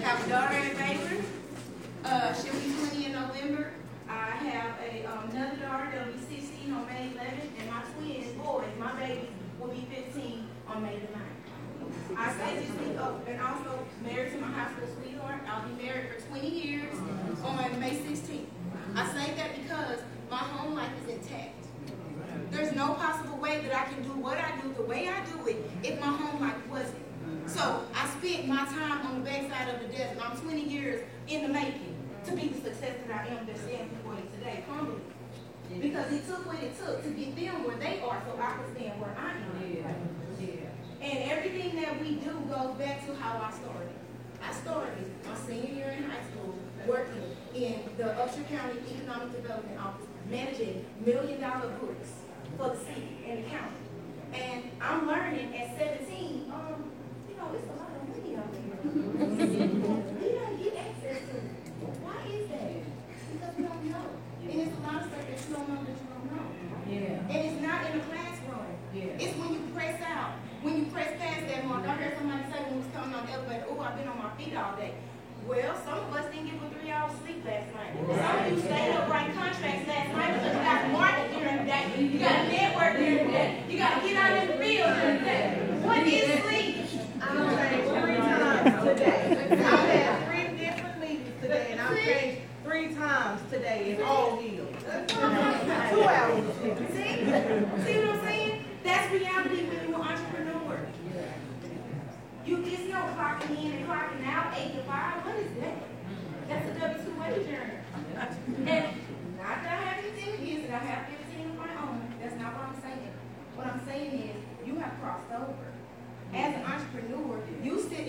Have a daughter in Baker. Uh, she'll be twenty in November. I have a, another daughter that'll be sixteen on May eleventh, and my twins, boys, my babies, will be fifteen on May the. I say this because, and also married to my high school sweetheart, I'll be married for twenty years on May sixteenth. I say that because my home life is intact. There's no possible way that I can do what I do the way I do it if my home life wasn't. So I spent my time on the backside of the and I'm twenty years in the making to be the success that I am that's before you today, humbly. Because it took what it took to get them where they are so I can stand where I am. Yeah. Yeah. And everything that we do goes back to how I started. I started my senior year in high school working in the Upshur County Economic Development Office, managing million dollar books for the city and the county. And I'm learning at seventeen, um, you know, it's a lot of money out there. We don't get access to it. Why is that? Because we don't know. And it's a lot of stuff that you don't know that you don't know. Yeah, And it's not in the classroom. yeah. It's when you press out, when you press past that mark. I heard somebody say when we was coming on the elevator, oh, I've been on my feet all day. Well, some of us didn't get but three hours sleep last night. Some of you stayed up writing contracts last night because you got to market during the day. You got to network during the day. You got to get out in the field during the day. What is sleep? I've changed three times today. I've had three different meetings today, and I've changed three times today in all deals. Two hours. See? See what I'm saying? That's reality when you're an entrepreneur. You just know clocking in and clocking out, eight to five, what is that? That's a W two wage earner. And not that I have anything against it, I have fifteen of my own, that's not what I'm saying. What I'm saying is, you have crossed over. As an entrepreneur, you sit